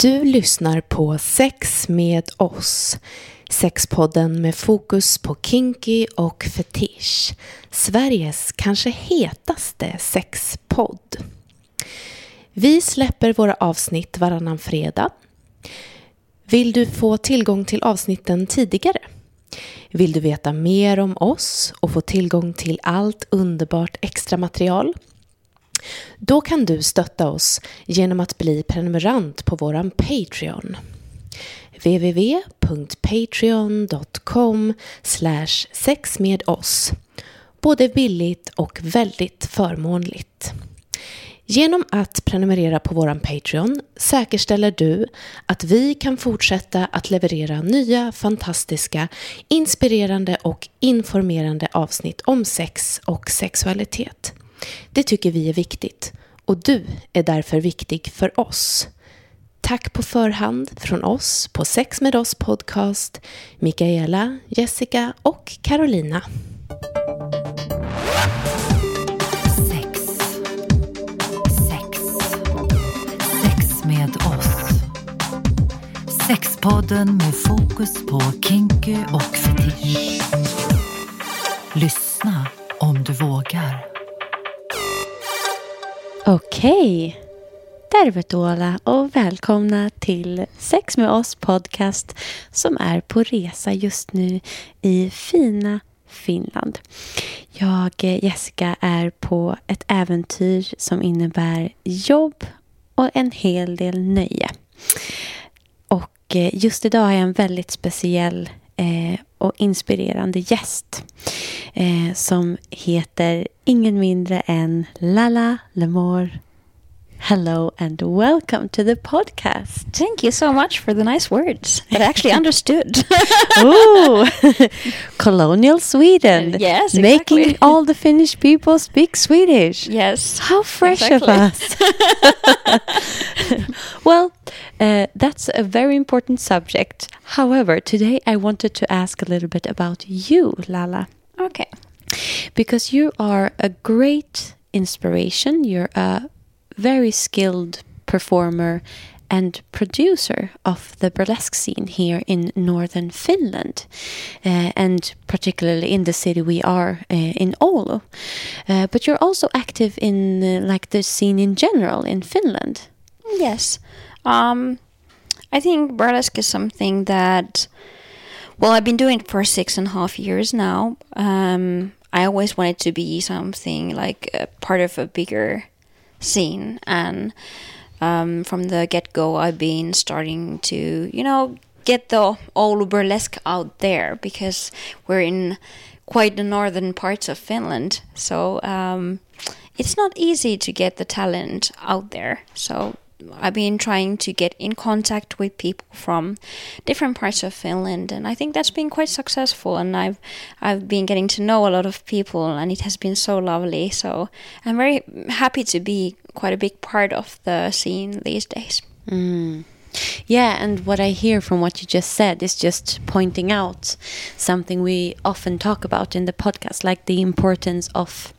Du lyssnar på Sex med oss. Sexpodden med fokus på kinky och fetisch. Sveriges kanske hetaste sexpodd. Vi släpper våra avsnitt varannan fredag. Vill du få tillgång till avsnitten tidigare? Vill du veta mer om oss och få tillgång till allt underbart extra material? Då kan du stötta oss genom att bli prenumerant på våran Patreon. www.patreon.com sex med oss. Både billigt och väldigt förmånligt. Genom att prenumerera på våran Patreon säkerställer du att vi kan fortsätta att leverera nya, fantastiska, inspirerande och informerande avsnitt om sex och sexualitet. Det tycker vi är viktigt och du är därför viktig för oss. Tack på förhand från oss på Sex med oss podcast, Mikaela, Jessica och Carolina. Sex. Sex. Sex med oss. Sexpodden med fokus på kinky och fetisch. Lyssna om du vågar. Okej. Tervetuloa och välkomna till Sex med oss podcast som är på resa just nu i fina Finland. Jag, eh, Jessica, är på ett äventyr som innebär jobb och en hel del nöje. Och eh, just idag har jag en väldigt speciell eh, och inspirerande gäst eh, som heter ingen mindre än Lala Lemore. Hello and welcome to the podcast. Thank you so much for the nice words that I actually understood. Ooh, colonial Sweden. Yes, making all the Finnish people speak Swedish. yes. How fresh Exactly. of us. well, uh, that's a very important subject. However, today I wanted to ask a little bit about you, Lala, Okay. because you are a great inspiration. You're a very skilled performer and producer of the burlesque scene here in northern Finland, uh, and particularly in the city we are uh, in Oulu. Uh, but you're also active in uh, like the scene in general in Finland. Yes. Um, I think burlesque is something that, well, I've been doing it for six and a half years now. Um, I always wanted to be something like a part of a bigger scene, and um, from the get go, I've been starting to, you know, get the old burlesque out there because we're in quite the northern parts of Finland, so um, it's not easy to get the talent out there. So I've been trying to get in contact with people from different parts of Finland, and I think that's been quite successful. And I've I've been getting to know a lot of people, and it has been so lovely. So I'm very happy to be quite a big part of the scene these days. Mm. Yeah, and what I hear from what you just said is just pointing out something we often talk about in the podcast, like the importance of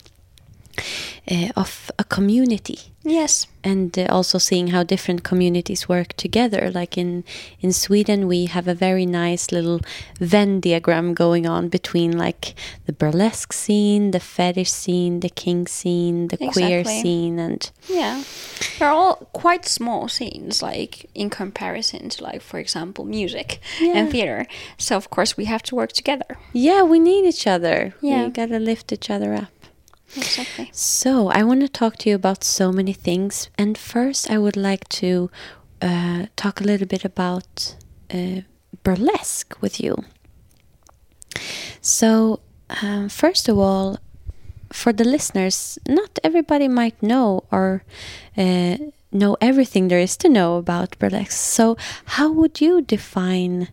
uh, of a community Yes. and uh, also seeing how different communities work together like in in Sweden we have a very nice little Venn diagram going on between like the burlesque scene the fetish scene the kink scene the queer scene and Yeah. They're all quite small scenes, like in comparison to, like, for example, music Yeah. and theater. So, of course, we have to work together. yeah we need each other Yeah. we gotta lift each other up So, I want to talk to you about so many things. And first, I would like to uh, talk a little bit about uh, burlesque with you. So, um, first of all, for the listeners, not everybody might know or uh, know everything there is to know about burlesque. So, how would you define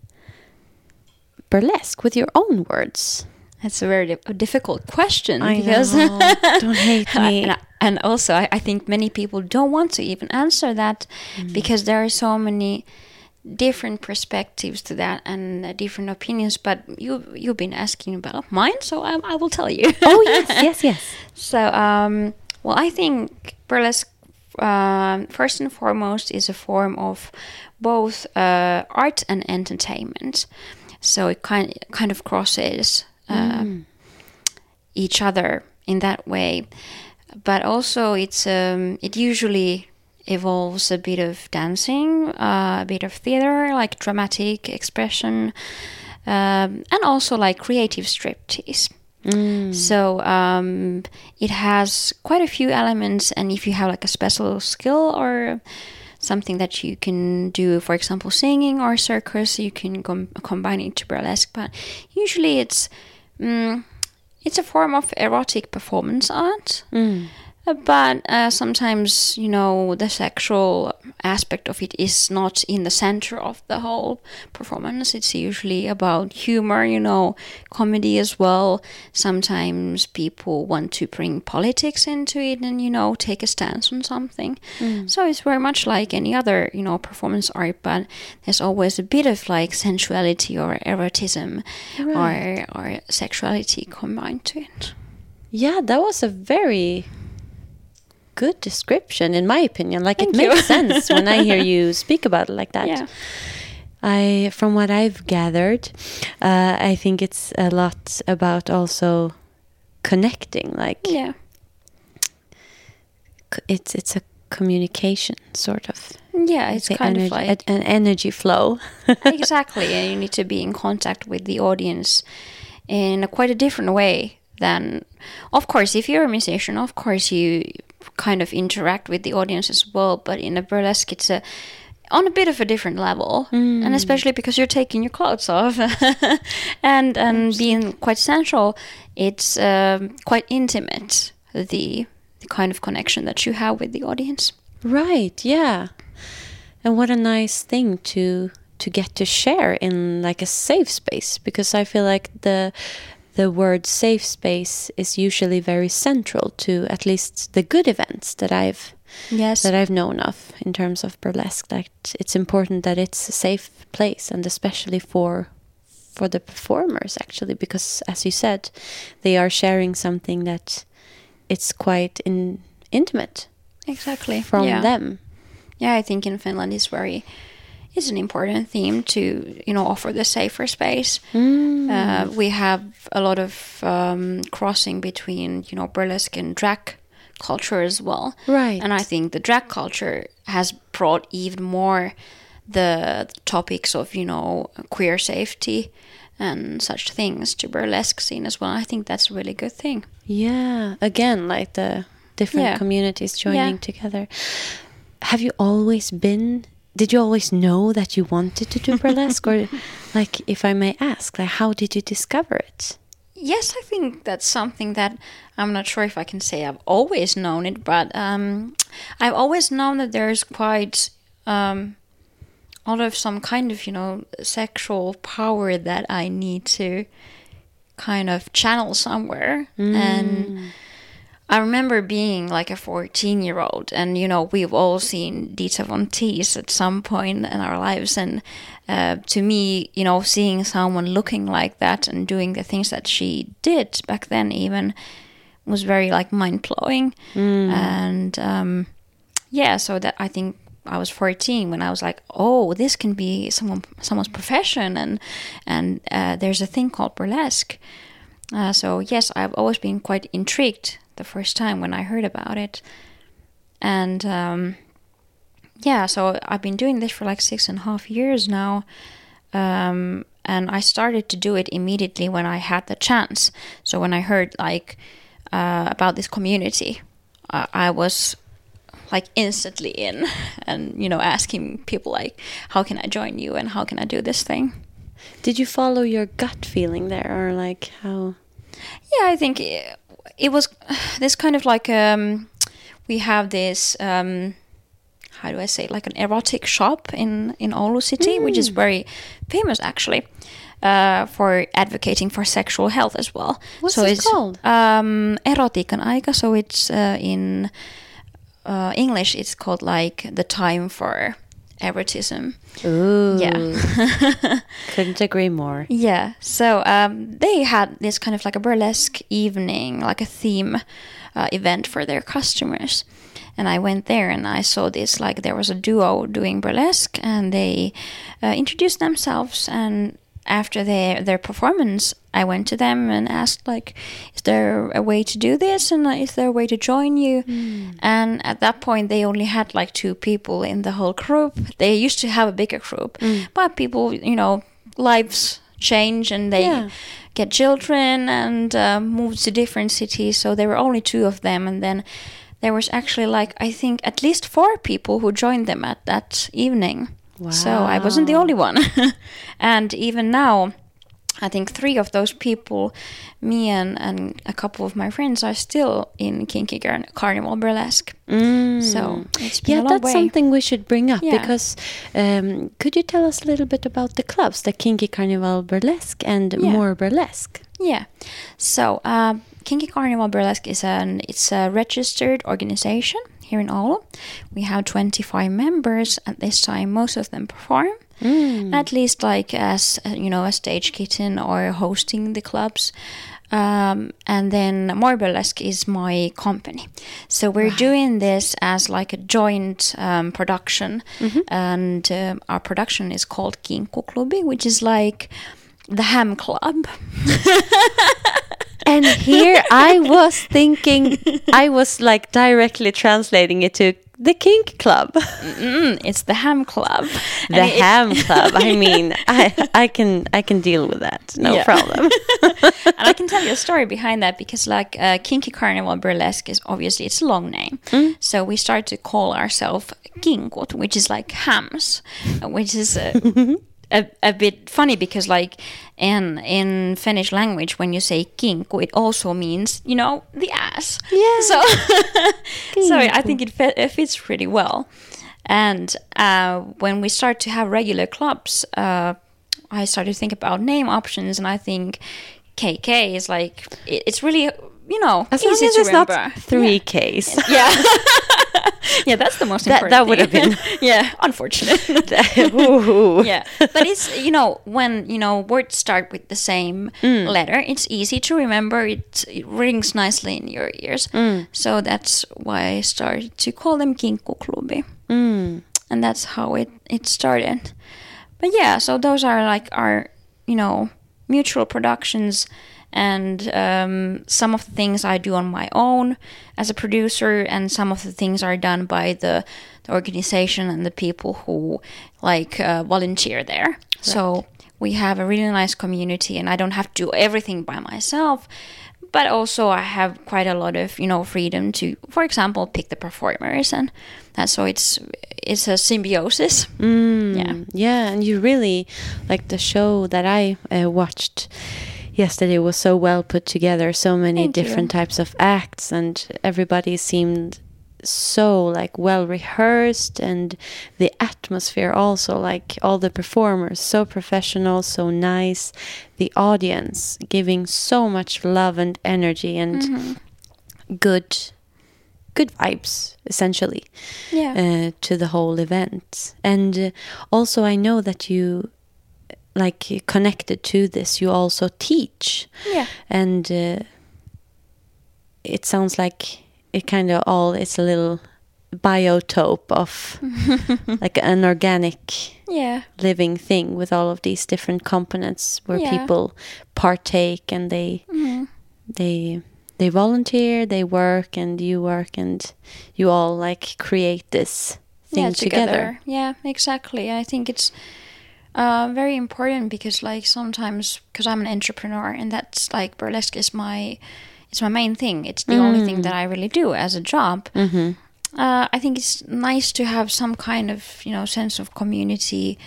burlesque with your own words? That's a very di- difficult question I because know. Don't hate me. and, and also I, I think many people don't want to even answer that Mm. because there are so many different perspectives to that and uh, different opinions. But you you've been asking about mine, so I, I will tell you. Oh, yes, yes, yes. So, um, well, I think burlesque um, first and foremost is a form of both uh, art and entertainment. So it kind kind of crosses uh, each other in that way. But also, it's um, it usually evolves a bit of dancing, uh, a bit of theater, like dramatic expression, um, and also like creative striptease. So um, it has quite a few elements, and if you have like a special skill or something that you can do, for example, singing or circus, you can com- combine it to burlesque. But usually, it's mm, it's a form of erotic performance art. Uh, But uh, sometimes, you know, the sexual aspect of it is not in the center of the whole performance. It's usually about humor, you know, comedy as well. Sometimes people want to bring politics into it and, you know, take a stance on something. So it's very much like any other, you know, performance art, but there's always a bit of like sensuality or erotism or, or sexuality combined to it. Yeah, that was a very good description, in my opinion. Like Thank it you. makes sense when I hear you speak about it like that. Yeah. I, from what I've gathered, uh, I think it's a lot about also connecting. Like Yeah. it's it's a communication sort of. Yeah, it's kind energy, of like an energy flow. exactly, and you need to be in contact with the audience in a quite a different way than, of course, if you're a musician, of course you kind of interact with the audience as well. But in a burlesque, it's a on a bit of a different level, and especially because you're taking your clothes off and and being quite sensual, it's um, quite intimate. The the kind of connection that you have with the audience. Right, yeah. And what a nice thing to to get to share in like a safe space because I feel like the the word safe space is usually very central to at least the good events that I've Yes. that I've known of in terms of burlesque that it's important that it's a safe place and especially for for the performers actually because as you said they are sharing something that it's quite in, intimate exactly from yeah. them Yeah, I think in Finland is very is an important theme to you know offer the safer space. Uh, we have a lot of um, crossing between you know burlesque and drag culture as well. Right. And I think the drag culture has brought even more the topics of you know queer safety and such things to burlesque scene as well. I think that's a really good thing. Yeah, again, like the different Yeah. communities joining Yeah. together. Have you always been? Did you always know that you wanted to do burlesque, or like, if I may ask, like, how did you discover it? Yes, I think that's something that I'm not sure if I can say I've always known it, but um, I've always known that there's quite um, a lot of some kind of, you know, sexual power that I need to kind of channel somewhere. And I remember being like a 14 year old, and you know, we've all seen Dita Von Teese at some point in our lives. And uh, to me, you know, seeing someone looking like that and doing the things that she did back then, even was very like mind blowing. And um, yeah, so that I think I was 14 when I was like, oh, this can be someone someone's profession, and and uh, there's a thing called burlesque. Uh, so yes, I've always been quite intrigued the first time when I heard about it, and um, yeah, so I've been doing this for like six and a half years now, um, and I started to do it immediately when I had the chance. So when I heard like uh, about this community, uh, I was like instantly in, and you know asking people like, how can I join you and how can I do this thing. Did you follow your gut feeling there, or like how? Yeah, I think it, was this kind of like um, we have this um, how do I say like an erotic shop in in Oulu city, which is very famous actually. Uh, for advocating for sexual health as well. What's so it it's called? Um, erotiikan aika. So it's uh, in uh, English. It's called like the time for erotism. Ooh, Yeah. couldn't agree more. Yeah. So um, they had this kind of like a burlesque evening, like a theme uh, event for their customers. and I went there and I saw this like there was a duo doing burlesque, and they uh, introduced themselves and. After their their performance, I went to them and asked like, "Is there a way to do this? And is there a way to join you?" And at that point, they only had like two people in the whole group. They used to have a bigger group, but people, you know, lives change and they Yeah. get children and uh, move to different cities. So there were only two of them, and then there was actually like I think at least four people who joined them at that evening. So I wasn't the only one, and even now. I think three of those people, me and, and a couple of my friends, are still in Kinky Car- Carnival Burlesque. So it's been yeah, that's way. something we should bring up Yeah. because um, could you tell us a little bit about the clubs, the Kinky Carnival Burlesque and Yeah. More Burlesque? Yeah. So, uh, Kinky Carnival Burlesque is an it's a registered organization here in Oulu. We have 25 members at this time. Most of them perform. At least like as uh, you know, a stage kitten or hosting the clubs. Um, and then More Burlesque is my company. So we're doing this as like a joint um, production. And um, our production is called Kinkkuklubi, which is like the ham club. And here I was thinking, I was like directly translating it to the Kink Club, Mm, it's the ham club. the And it- Ham Club. I mean, I I can I can deal with that, no Yeah. problem. and I can tell you a story behind that because, like, uh, Kinky Carnival Burlesque is obviously it's a long name. So we started to call ourselves Kinkot, which is like hams, uh, which is uh, a, a bit funny because, like, in in Finnish language, when you say kinku it also means you know the ass. Yeah. So, so I think it, it fits pretty well. And uh, when we start to have regular clubs, uh, I started to think about name options, and I think KK is like it, it's really you know As easy long as to it's remember. not three Ks. Yeah. yeah, that's the most That- important. that would have been- yeah, unfortunate. Yeah, but it's you know when you know words start with the same Mm. letter, it's easy to remember. It, it rings nicely in your ears. Mm. So that's why I started to call them Kinkkuklubi, Mm. and that's how it it started. But yeah, so those are like our you know mutual productions. And um, some of the things I do on my own as a producer, and some of the things are done by the, the organization and the people who like uh, volunteer there. So we have a really nice community, and I don't have to do everything by myself. But also, I have quite a lot of you know freedom to, for example, pick the performers, and that's so it's it's a symbiosis. Yeah. Yeah, and you really like the show that I uh, watched yesterday was so well put together. So many Thank you. different types of acts, and everybody seemed so like well rehearsed, and the atmosphere also like all the performers so professional, so nice. The audience giving so much love and energy and good, good vibes essentially Yeah. uh, to the whole event. And uh, also, I know that you, like, connected to this, you also teach. Yeah. And uh, it sounds like it kind of all, it's a little biotope of like an organic Yeah. living thing with all of these different components where Yeah. people partake and they they they volunteer they work and you work and you all like create this thing yeah, together. Yeah, exactly. I think it's uh, very important because, like, sometimes because I'm an entrepreneur and that's like burlesque is my it's my main thing. It's the only thing that I really do as a job. Uh, I think it's nice to have some kind of you know sense of community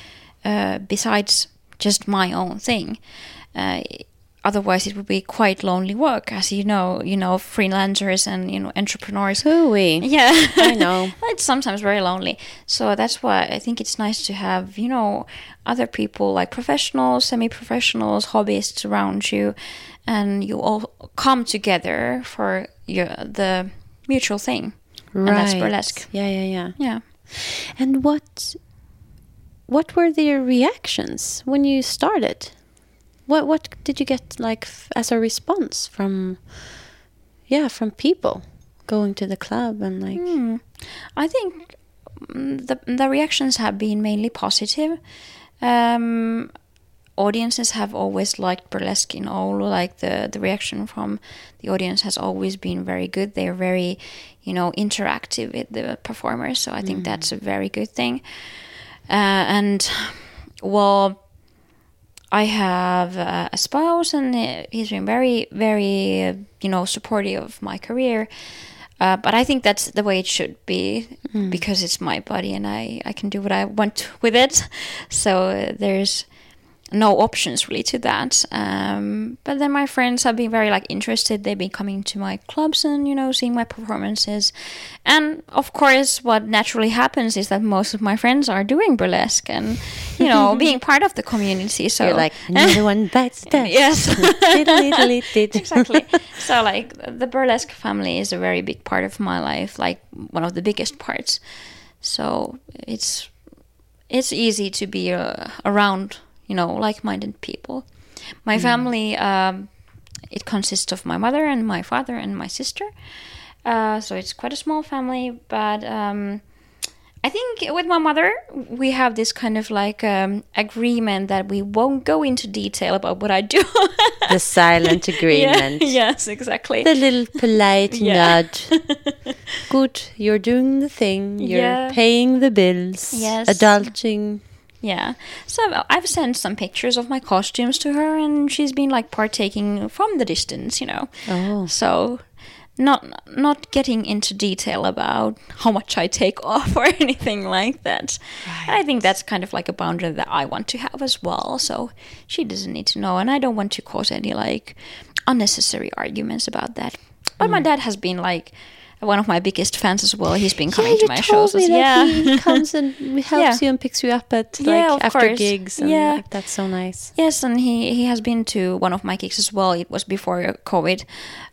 uh, besides just my own thing. Otherwise, it would be quite lonely work, as you know. You know, freelancers and you know entrepreneurs. Hooey. Yeah, I know. it's sometimes very lonely. So that's why I think it's nice to have, you know, other people like professionals, semi professionals, hobbyists around you, and you all come together for your, the mutual thing. right. And that's burlesque. Yeah, yeah, yeah. Yeah. And what what were their reactions when you started? What what did you get like f- as a response from yeah, from people? going to the club and like Hmm. I think mm, the the reactions have been mainly positive. Um, audiences have always liked burlesque in all. Like the the reaction from the audience has always been very good. They're very, you know, interactive with the performers. So I think that's a very good thing. Uh, and well, I have uh, a spouse, and he's been very, very, you know, supportive of my career. Uh, but I think that's the way it should be because it's my body and I, I can do what I want with it. So uh, there's no options really to that. Um, but then my friends have been very like interested. They've been coming to my clubs and you know seeing my performances. And of course, what naturally happens is that most of my friends are doing burlesque and you know being part of the community. So you're like another one bites the. Yes. Exactly. So like the burlesque family is a very big part of my life, like one of the biggest parts. So it's it's easy to be uh, around, you know, like-minded people. My family, um, it consists of my mother and my father and my sister. Uh, so it's quite a small family, but um, I think with my mother, we have this kind of like um, agreement that we won't go into detail about what I do. the silent agreement. Yeah, yes, exactly. The little polite Yeah. nod. Good, you're doing the thing. You're Yeah. paying the bills. Yes. Adulting. Yeah. So I've sent some pictures of my costumes to her, and she's been like partaking from the distance, you know. Oh. So not not getting into detail about how much I take off or anything like that. And I think that's kind of like a boundary that I want to have as well. So she doesn't need to know, and I don't want to cause any like unnecessary arguments about that. But my mm. dad has been like one of my biggest fans as well. He's been coming yeah, to my shows. as- yeah. he comes and helps Yeah. you and picks you up at like Yeah, after course. gigs and Yeah. like, that's so nice. Yes, and he, he has been to one of my gigs as well. It was before COVID.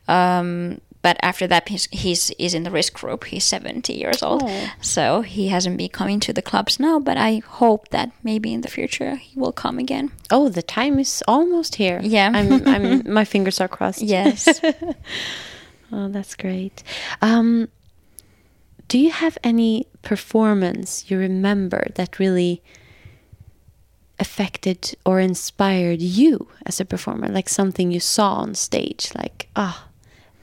Um, but after that, he's, he's is in the risk group. He's 70 years old. Oh. So he hasn't been coming to the clubs now, but I hope that maybe in the future he will come again. Oh, the time is almost here. Yeah. I'm, I'm my fingers are crossed. Yes. Oh, that's great. Um, do you have any performance you remember that really affected or inspired you as a performer? Like something you saw on stage, like, ah,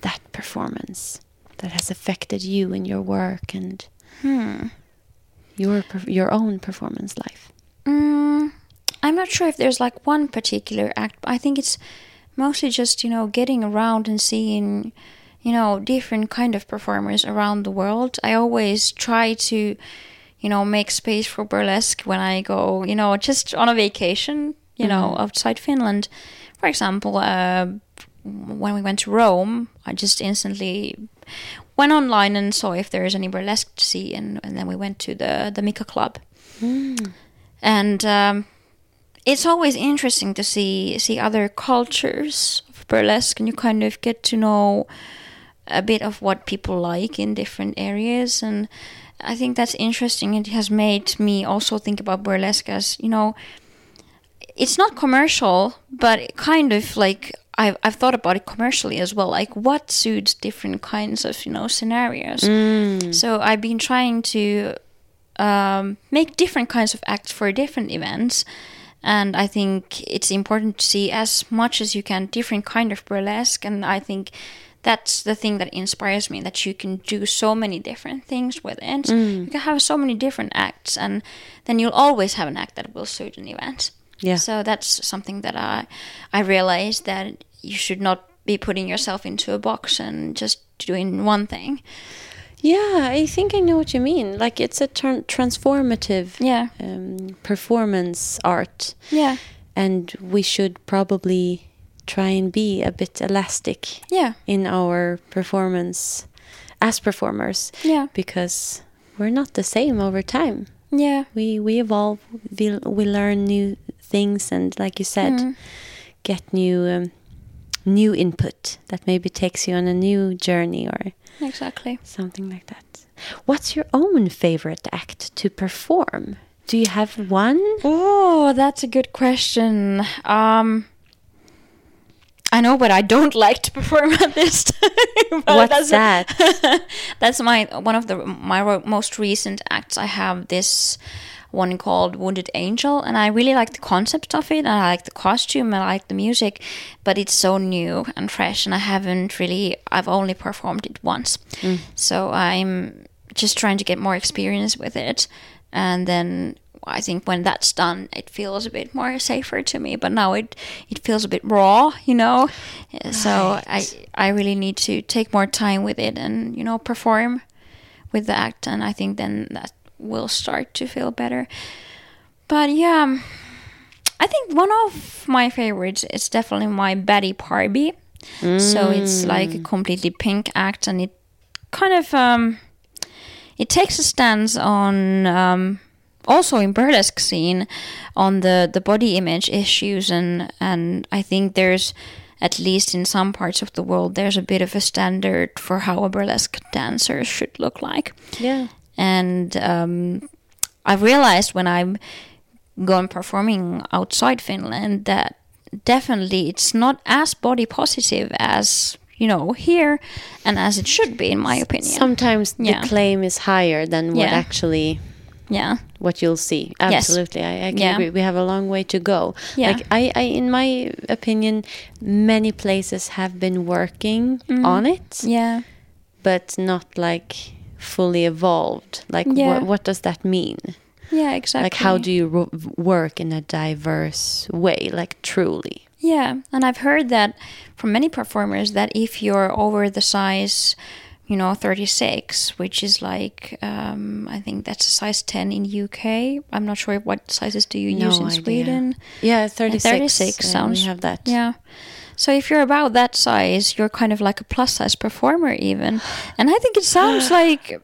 that performance that has affected you in your work and Hmm. your your own performance life. Mm, I'm not sure if there's like one particular act. but I think it's mostly just you know getting around and seeing you know different kind of performers around the world. I always try to you know make space for burlesque when I go you know just on a vacation you know outside Finland. For example, uh, when we went to Rome, I just instantly went online and saw if there is any burlesque to see, and, and then we went to the the Mika Club and um, it's always interesting to see see other cultures of burlesque, and you kind of get to know a bit of what people like in different areas, and I think that's interesting. It has made me also think about burlesque as you know, it's not commercial, but it kind of like. I've, I've thought about it commercially as well, like what suits different kinds of you know scenarios. So I've been trying to um, make different kinds of acts for different events and i think it's important to see as much as you can different kind of burlesque and i think that's the thing that inspires me that you can do so many different things with it you can have so many different acts and then you'll always have an act that will suit an event Yeah. so that's something that i i realized that you should not be putting yourself into a box and just doing one thing Yeah, I think I know what you mean. Like it's a tran transformative yeah um, performance art. yeah and we should probably try and be a bit elastic yeah. in our performance as performers yeah. because we're not the same over time. Yeah. We we evolve we, we learn new things and like you said Mhm. get new um, new input that maybe takes you on a new journey or exactly. something like that. What's your own favorite act to perform? Do you have one? Oh, that's a good question. Um, I know, but I don't like to perform at this. But What's that's- that? that's my one of the my most recent acts. I have this one called Wounded Angel, and I really like the concept of it. And I like the costume, and I like the music, but it's so new and fresh, and I haven't really. I've only performed it once, mm. so I'm just trying to get more experience with it, and then. I think when that's done, it feels a bit more safer to me. But now it it feels a bit raw, you know. So I I really need to take more time with it and you know perform with the act, and I think then that will start to feel better. But yeah, um, I think one of my favorites is definitely my Betty Barbie. So it's like a completely pink act, and it kind of um, it takes a stance on um, also in burlesque scene on the the body image issues, and and I think there's at least in some parts of the world there's a bit of a standard for how a burlesque dancer should look like Yeah. and um, I've realized when I'm going performing outside Finland that definitely it's not as body positive as you know here and as it should be in my opinion Sometimes Yeah. the claim is higher than what Yeah. actually yeah what you'll see. Yes. Absolutely, I, I can Yeah. agree. We have a long way to go. Yeah. Like I, I, in my opinion, many places have been working Mm. on it, yeah but not like fully evolved. Like, Yeah. what, what does that mean? yeah exactly Like, how do you work in a diverse way? Like, truly. Yeah, and I've heard that from many performers that if you're over the size, you know, 36, which is like, um, I think that's a size 10 in UK. I'm not sure what sizes do you use in idea. Sweden. Yeah, thirty six. 36 sounds. We have that. Yeah. So if you're about that size, you're kind of like a plus size performer, even. And I think it sounds like.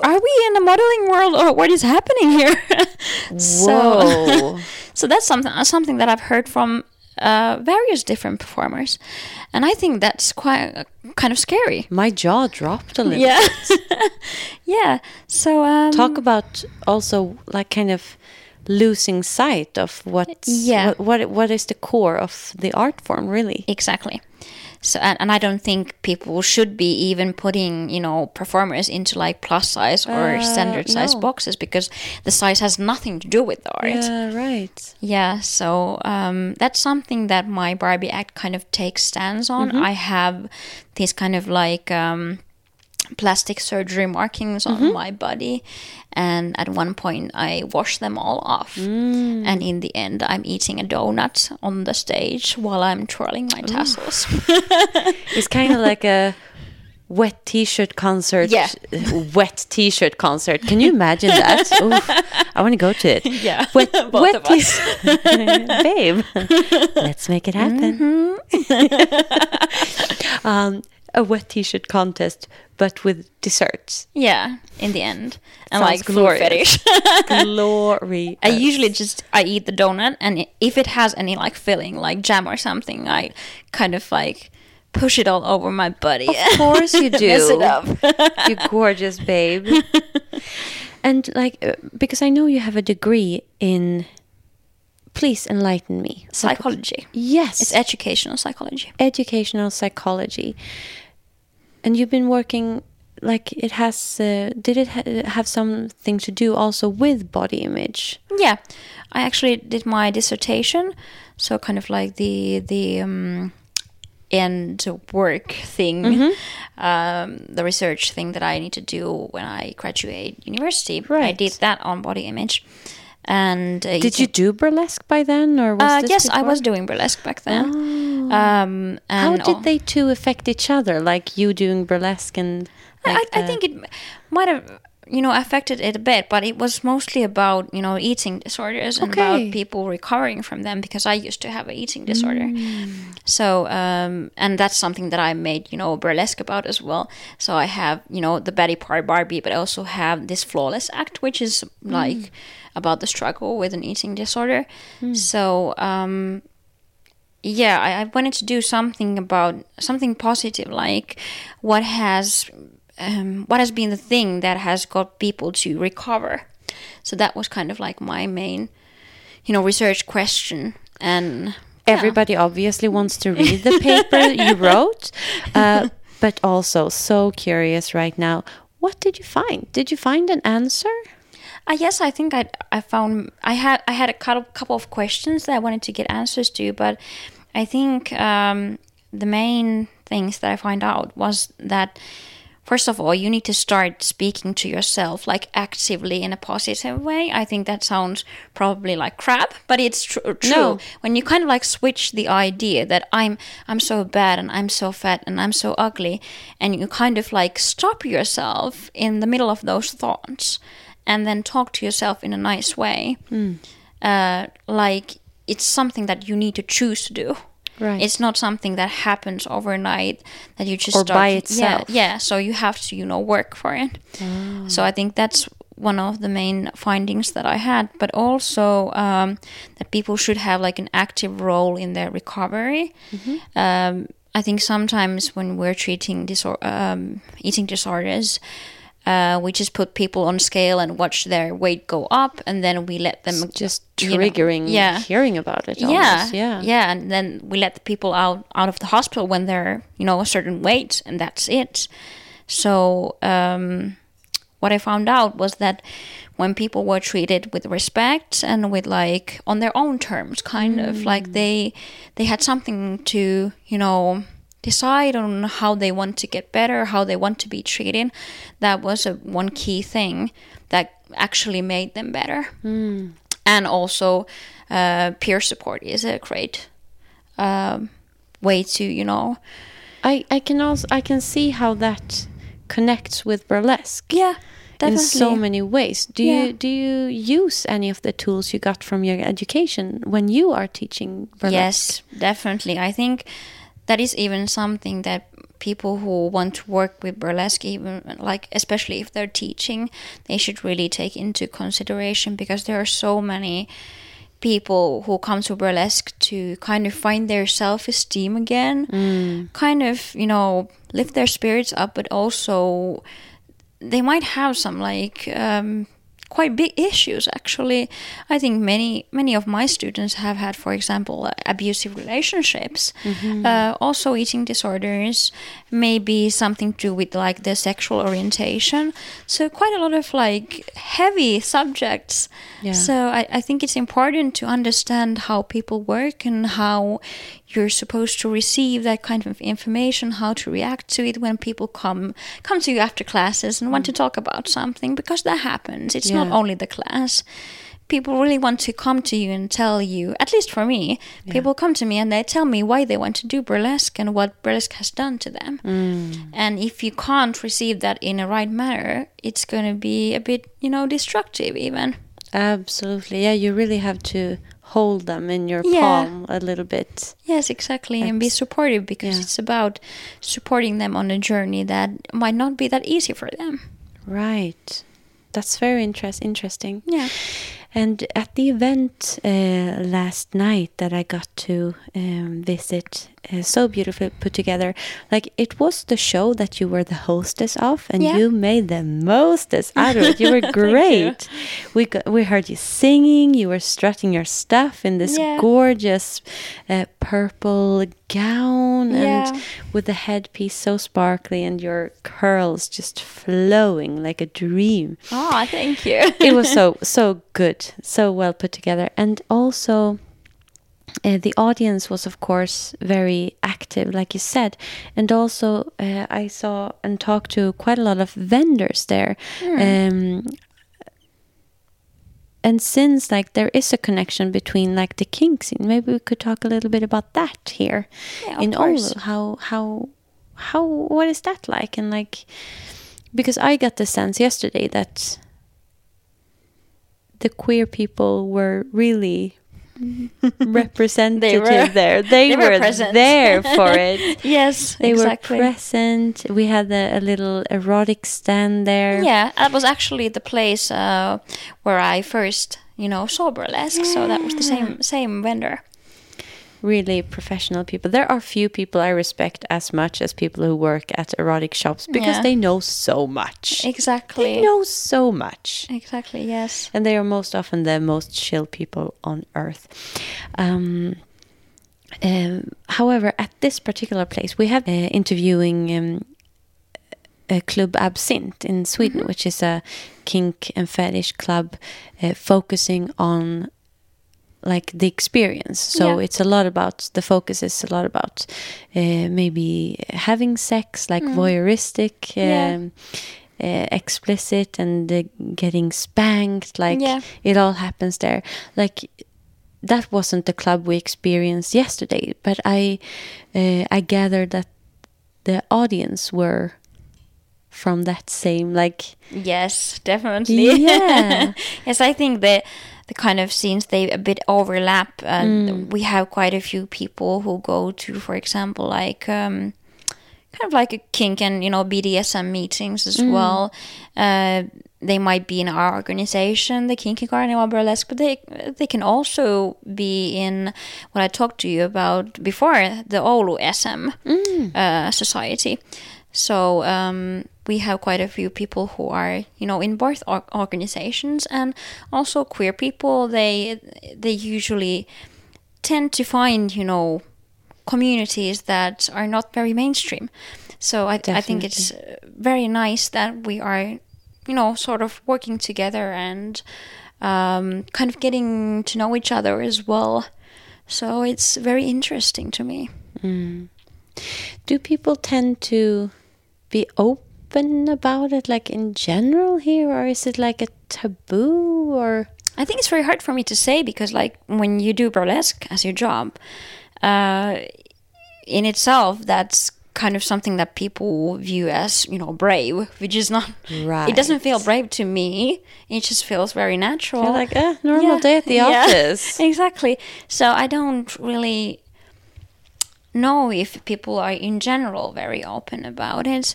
Are we in a modeling world, or what is happening here? so, so that's something something that I've heard from uh, various different performers, and I think that's quite uh, kind of scary. My jaw dropped a little. Yeah, yeah. So um, Talk about also like kind of losing sight of what's Yeah. what, what what is the core of the art form really. Exactly. So and, and I don't think people should be even putting you know performers into like plus size or Uh, standard size no. boxes because the size has nothing to do with the art. Yeah, right. Yeah, so um, that's something that my Barbie act kind of takes stance on. Mm-hmm. I have these kind of like um, plastic surgery markings on my body, and at one point I wash them all off. Mm. And in the end, I'm eating a donut on the stage while I'm twirling my tassels. It's kind of like a wet t-shirt concert. Yeah. Wet t-shirt concert. Can you imagine that? Oof, I want to go to it. Yeah, Wet, both wet of us. t- babe. Let's make it happen. Mm-hmm. um, a wet t-shirt contest, but with desserts. yeah, in the end, and Sounds like glorious. fetish. Glory. I usually just I eat the donut, and if it has any like filling, like jam or something, I kind of like push it all over my body. Of course you do. Mess it up. you gorgeous babe. and like, uh, because I know you have a degree in. Please enlighten me. Psychology. Yes, It's educational psychology. educational psychology. And you've been working like it has. Uh, did it ha- have something to do also with body image? Yeah, I actually did my dissertation, so kind of like the the um, end work thing, um, the research thing that I need to do when I graduate university. right. I did that on body image, and uh, Did you do burlesque by then, or was Uh, yes, I was doing burlesque back then. Um, How did they two affect each other? Like you doing burlesque and I, like I the- think it might have, you know, affected it a bit, but it was mostly about, you know, eating disorders and Okay. about people recovering from them because I used to have an eating disorder. So, um, and that's something that I made, you know, burlesque about as well. So I have, you know, the Betty part Barbie, but I also have this flawless act, which is like about the struggle with an eating disorder. So, um, yeah, I, I wanted to do something about something positive, like what has um, what has been the thing that has got people to recover. So that was kind of like my main, you know, research question and Everybody obviously wants to read the paper you wrote, uh, but also so curious right now. What did you find? Did you find an answer? Uh, yes, I think I I found I had I had a couple couple of questions that I wanted to get answers to, but I think um, the main things that I find out was that first of all you need to start speaking to yourself like actively in a positive way. I think that sounds probably like crap, but it's tr- true. No. When you kind of like switch the idea that I'm I'm so bad and I'm so fat and I'm so ugly, and you kind of like stop yourself in the middle of those thoughts and then talk to yourself in a nice way. Uh, like it's something that you need to choose to do. Right. It's not something that happens overnight that you just Or start by yeah, itself. Yeah, yeah, so you have to, you know, work for it. Ah. So I think that's one of the main findings that I had, but also um, that people should have like an active role in their recovery. Mm-hmm. Um, I think sometimes when we're treating disor- um, eating disorders, uh, we just put people on scale and watch their weight go up, and then we let them Just you know, triggering yeah, hearing about it. yeah, almost. yeah, yeah, and then we let the people out out of the hospital when they're you know a certain weight, and that's it. So um, what I found out was that when people were treated with respect and with like on their own terms, kind of like they they had something to you know decide on how they want to get better, how they want to be treated. That was a one key thing that actually made them better. And also, uh, peer support is a great um, way to you know I, I can also I can see how that connects with burlesque. yeah Definitely. in so many ways. Do Yeah. you do you use any of the tools you got from your education when you are teaching burlesque? Yes, definitely. I think that is even something that people who want to work with burlesque, even like especially if they're teaching, they should really take into consideration because there are so many people who come to burlesque to kind of find their self-esteem again kind of you know lift their spirits up but also they might have some like um, quite big issues actually. I think many many of my students have had for example abusive relationships uh, also eating disorders maybe something to do with like their sexual orientation. So quite a lot of like heavy subjects. Yeah. so I, I think it's important to understand how people work and how you're supposed to receive that kind of information, how to react to it when people come come to you after classes and want to talk about something because that happens. It's not Mm. Only the class. People really want to come to you and tell you, at least for me, people come to me and they tell me why they want to do burlesque and what burlesque has done to them. Mm. And if you can't receive that in a right manner, it's going to be a bit, you know, destructive even. Absolutely. Yeah, you really have to hold them in your Yeah. palm a little bit. Yes, exactly. and be supportive because yeah. it's about supporting them on a journey that might not be that easy for them. Right. That's very interest interesting. Yeah. And at the event uh, last night that I got to um, visit, uh, so beautifully put together. Like it was the show that you were the hostess of, and Yeah. you made the mostest out of it. You were great. We got, we heard you singing. You were strutting your stuff in this Yeah. gorgeous uh, purple gown, Yeah. and with the headpiece so sparkly, and your curls just flowing like a dream Oh, thank you. it was so so good, so well put together, and also uh, the audience was of course very active, like you said, and also uh, I saw and talked to quite a lot of vendors there. Um, and since like there is a connection between like the kink scene, maybe we could talk a little bit about that here Yeah, in course. Oulu. How how how what is that like? And like because I got the sense yesterday that the queer people were really representative were- there. They, they were were, there for it. yes, They exactly. were present. We had a, a little erotic stand there. Yeah, that was actually the place uh, where I first, you know, saw burlesque. So that was the same same vendor. Really professional people. There are few people I respect as much as people who work at erotic shops because Yeah. they know so much. Exactly. They know so much. Exactly. Yes. and they are most often the most chill people on earth. Um, Um, however, at this particular place, we have uh, interviewing um, a Club Absinthe in Sweden, Mm-hmm. which is a kink and fetish club uh, focusing on like the experience. So Yeah. it's a lot about the focus is a lot about uh, maybe having sex, like voyeuristic. Mm. Yeah. Um, uh, explicit and uh, getting spanked like Yeah. it all happens there like that wasn't the club we experienced yesterday but i uh, i gathered that the audience were from that same like Yes, definitely. Yeah. yes, I think the the kind of scenes they a bit overlap. And Mm. we have quite a few people who go to, for example, like um, kind of like a kink and you know BDSM meetings as well. Uh, they might be in our organization, the Kinky Carnival Burlesque, but they they can also be in what I talked to you about before, the Oulu SM uh, society. So um, we have quite a few people who are, you know, in both organizations and also queer people. They they usually tend to find, you know, communities that are not very mainstream. So I, I think it's uh, very nice that we are, you know, sort of working together and um, kind of getting to know each other as well. So it's very interesting to me. do people tend to be open about it like in general here or is it like a taboo or I think it's very hard for me to say because, like, when you do burlesque as your job, uh, in itself, that's kind of something that people view as, you know, brave, which is not. Right. It doesn't feel brave to me. It just feels very natural. You're like, eh, normal Yeah, day at the yeah, office. exactly. So I don't really know if people are in general very open about it.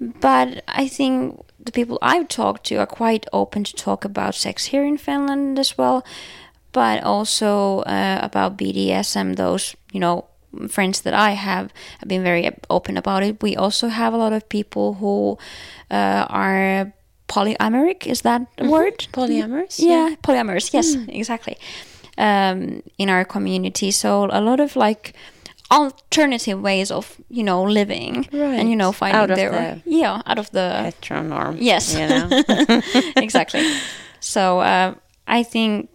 But I think the people I've talked to are quite open to talk about sex here in Finland as well, but also uh, about BDSM. Those, you know, friends that I have have been very open about it. We also have a lot of people who uh, are polyamoric. Is that the word? Polyamorous? Yeah, polyamorous. Yes, exactly. Um, in our community, so a lot of like alternative ways of you know living and you know finding Out their the yeah out of the heteronorm Yes. you know exactly. So uh, I think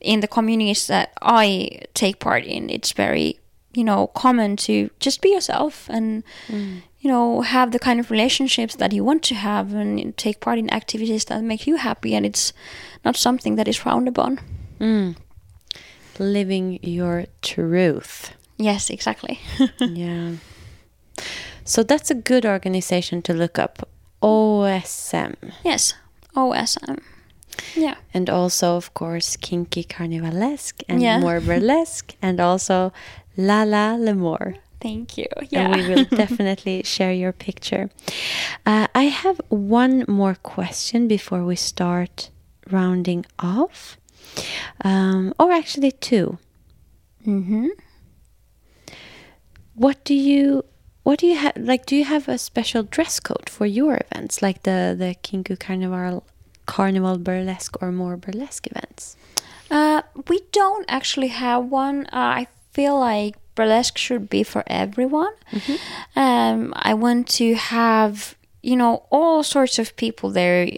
in the communities that I take part in, it's very you know common to just be yourself and you know have the kind of relationships that you want to have and take part in activities that make you happy, and it's not something that is frowned upon. living your truth Yes, exactly. yeah so that's a good organization to look up osm yes, OSM. Yeah. and also of course kinky carnivalesque and Yeah. more burlesque and also Lala L`More Thank you. and Yeah. we will definitely share your picture. Uh, I have one more question before we start rounding off, um, or actually two. mm-hmm. What do you? What do you have? Like, do you have a special dress code for your events, like the the Kinky Carnival, Carnival Burlesque, or more burlesque events? Uh, we don't actually have one. Uh, I feel like burlesque should be for everyone. Um, I want to have you know all sorts of people there.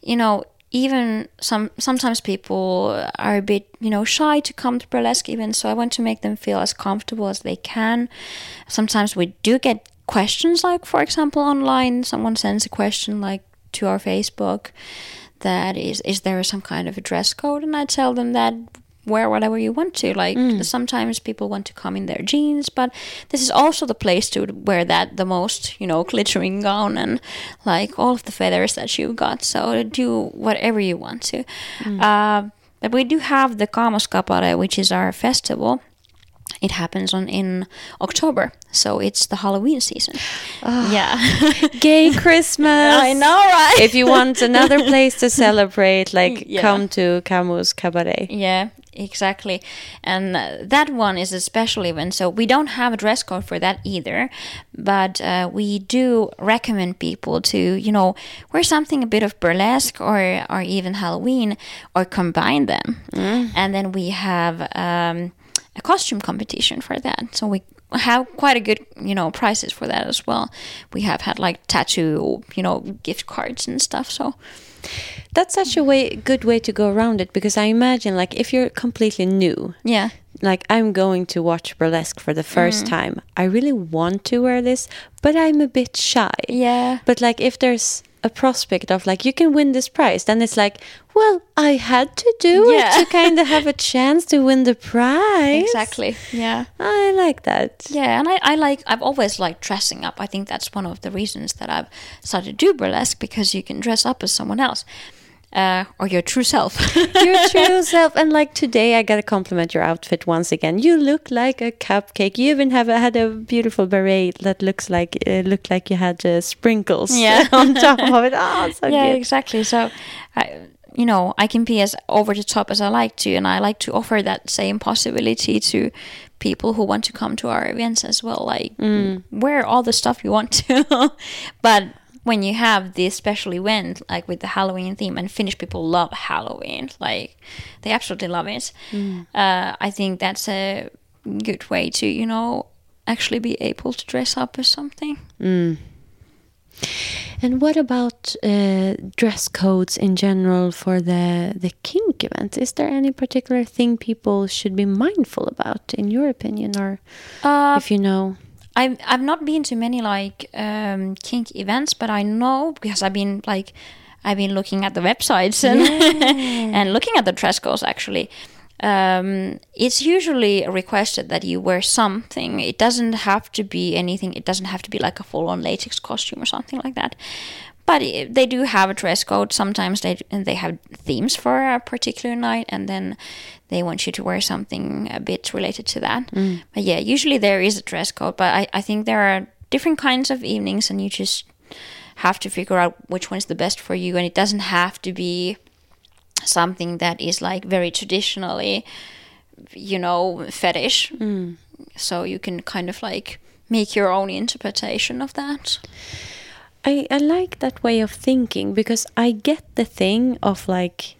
You know, even some sometimes people are a bit you know shy to come to burlesque events, so I want to make them feel as comfortable as they can. Sometimes we do get questions, like for example online, someone sends a question like to our Facebook that is is there some kind of a dress code and i tell them that wear whatever you want to. Like mm. sometimes people want to come in their jeans but this is also the place to wear that the most you know glittering gown and like all of the feathers that you've got. So do whatever you want to. Mm. Uh, but we do have the Kamoskapare, which is our festival. It happens on in october so it's the halloween season. Ah, yeah. Gay Christmas! i know right? If you want another place to celebrate, like Yeah. come to Camus Cabaret. Yeah, exactly. And that one is a special event, so we don't have a dress code for that either. But uh, we do recommend people to, you know, wear something a bit of burlesque or or even Halloween, or combine them. And then we have. Um, a costume competition for that. So we have quite a good, you know, prizes for that as well. We have had like tattoo, you know, gift cards and stuff. So That's such a way good way to go around it because I imagine like if you're completely new, yeah, like I'm going to watch burlesque for the first mm. time. I really want to wear this, but I'm a bit shy. yeah, But like if there's a prospect of like you can win this prize, then it's like, well, I had to do Yeah. it to kind of have a chance to win the prize. exactly, yeah. I like that. Yeah, and I, I like I've always liked dressing up. I think that's one of the reasons that I've started to do burlesque because you can dress up as someone else. Uh, or your true self. Your true self. And like today, I got to compliment your outfit once again. You look like a cupcake. You even have a, had a beautiful beret that looks like uh, looked like you had uh, sprinkles Yeah. on top of it. Oh, so yeah, good. exactly. So, I, you know, I can be as over the top as I like to, and I like to offer that same possibility to people who want to come to our events as well. Like, wear all the stuff you want to, but when you have this special event like with the Halloween theme, and Finnish people love Halloween, like they absolutely love it. Uh, I think that's a good way to, you know, actually be able to dress up as something. And what about uh, dress codes in general for the the kink event? Is there any particular thing people should be mindful about, in your opinion, or Uh, if you know? I've I've not been to many like um, kink events, but I know because I've been like I've been looking at the websites and and looking at the dress codes actually. Um, it's usually requested that you wear something. It doesn't have to be anything. It doesn't have to be like a full-on latex costume or something like that. But they do have a dress code. Sometimes they they have themes for a particular night, and then they want you to wear something a bit related to that. Mm. But yeah, usually there is a dress code. But I, I think there are different kinds of evenings, and you just have to figure out which one's the best for you. And it doesn't have to be something that is like very traditionally, you know, fetish. Mm. So you can kind of like make your own interpretation of that. I, I like that way of thinking because I get the thing of like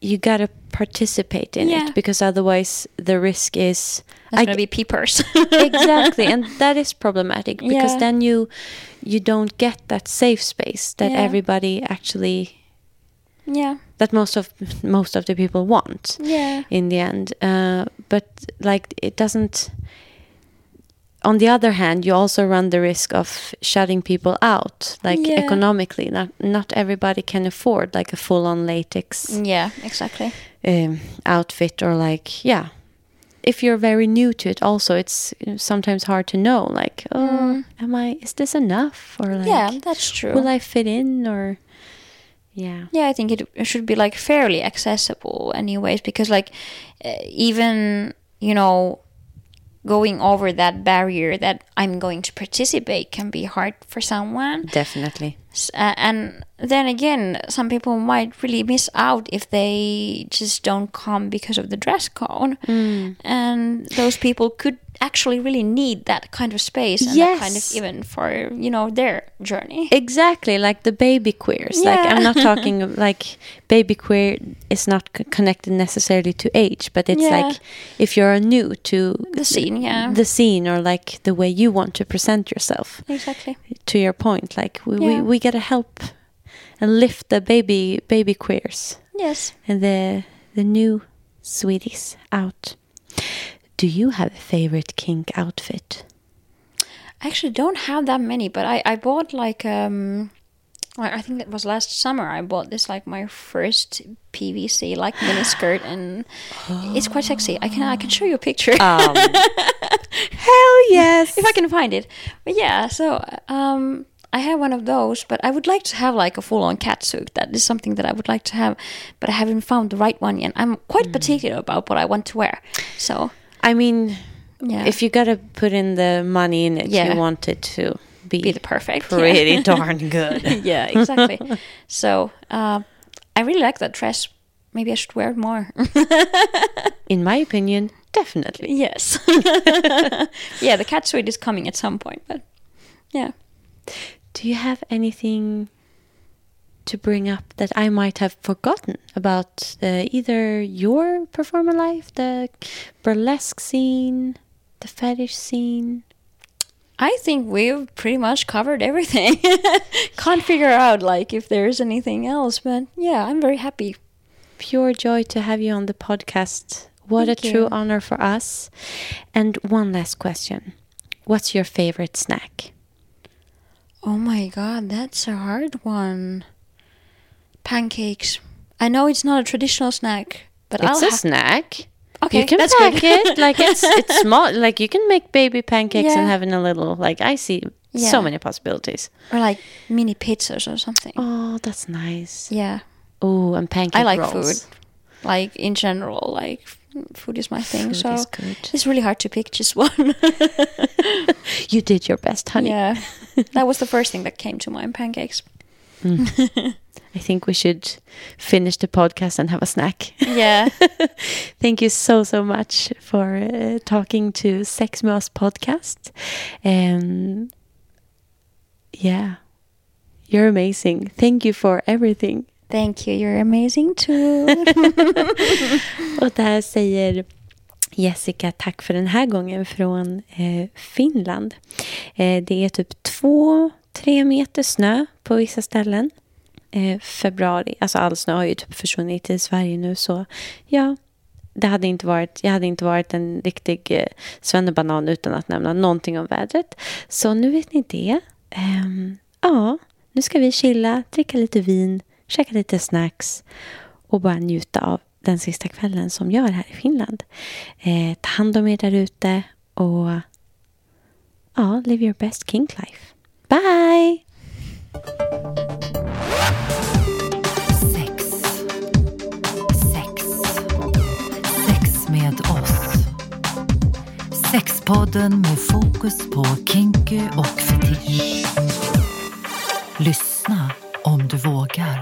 you gotta participate in Yeah. it because otherwise the risk is There's I gonna be peepers. exactly and that is problematic because Yeah. then you you don't get that safe space that Yeah. everybody actually yeah, that most of most of the people want yeah, in the end uh, but like it doesn't on the other hand you also run the risk of shutting people out like Yeah. economically not not everybody can afford like a full on latex yeah, exactly. um, outfit or like yeah if you're very new to it also it's sometimes hard to know like oh am i is this enough or like Mm. yeah, that's true. will i fit in or yeah yeah i think it, it should be like fairly accessible anyways because like uh, even you know going over that barrier that i'm going to participate can be hard for someone. Definitely uh, and then again some people might really miss out if they just don't come because of the dress code. And those people could actually really need that kind of space and that kind of Yes. event for you know their journey. Exactly like the baby queers. Like i'm not talking of, like baby queer is not c- connected necessarily to age but it's Yeah. like if you're new to the scene yeah. the scene or like the way you want to present yourself exactly. to your point like we, Yeah. we, we gotta help and lift the baby baby queers. Yes. And the the new sweeties out. Do you have a favorite kink outfit? I actually don't have that many, but I, I bought like um I think it was last summer I bought this like my first PVC like mini skirt and it's quite sexy. I can I can show you a picture. Um, hell yes. If I can find it. But yeah, so um I have one of those, but I would like to have like a full on cat suit. That is something that I would like to have, but I haven't found the right one yet. I'm quite particular about what I want to wear. So i mean yeah, if you gotta put in the money in it Yeah. you want it to be, be the perfect yeah. pretty darn good yeah, exactly. so uh, I really like that dress. Maybe I should wear it more. in my opinion definitely yes. yeah, the cat suit is coming at some point, but yeah. Do you have anything to bring up that I might have forgotten about uh, either your performer life, the burlesque scene, the fetish scene? I think we've pretty much covered everything. Can't figure out like if there's anything else, but yeah, I'm very happy. Pure joy to have you on the podcast. What Thank a true you. honor for us. And one last question What's your favorite snack? Oh my god, that's a hard one. Pancakes. I know it's not a traditional snack, but It's I'll a snack. Okay, you can that's pack good. it like it's it's small. Like you can make baby pancakes and Yeah. have in a little. Like I see Yeah. so many possibilities. or like mini pizzas or something. Oh, that's nice. Yeah, Oh, and pancake I like rolls. food. Like in general, like food is my thing. Food so it's really hard to pick just one. You did your best, honey. yeah, that was the first thing that came to mind. Pancakes. I think we should finish the podcast and have a snack. Yeah. Thank you so so much for uh, talking to Sex med oss podcast. Um, yeah, you're amazing. Thank you for everything. Thank you. You're amazing too. Och där säger Jessica tack för den här gången från eh, Finland. Eh, det är typ två, tre meter snö på vissa ställen. Eh, februari, alltså all snö har ju typ försvunnit i Sverige nu så ja, det hade inte varit, jag hade inte varit en riktig eh, svennebanan utan att nämna någonting om vädret. Så nu vet ni det. Ehm, ja, nu ska vi chilla, dricka lite vin, käka lite snacks och bara njuta av den sista kvällen som jag är här i Finland. Eh, ta hand om er där ute och ja, live your best kink life. Bye! Sex. Sex. Sex med oss. Sexpodden med fokus på kinky och fetisch. Lyssna om du vågar.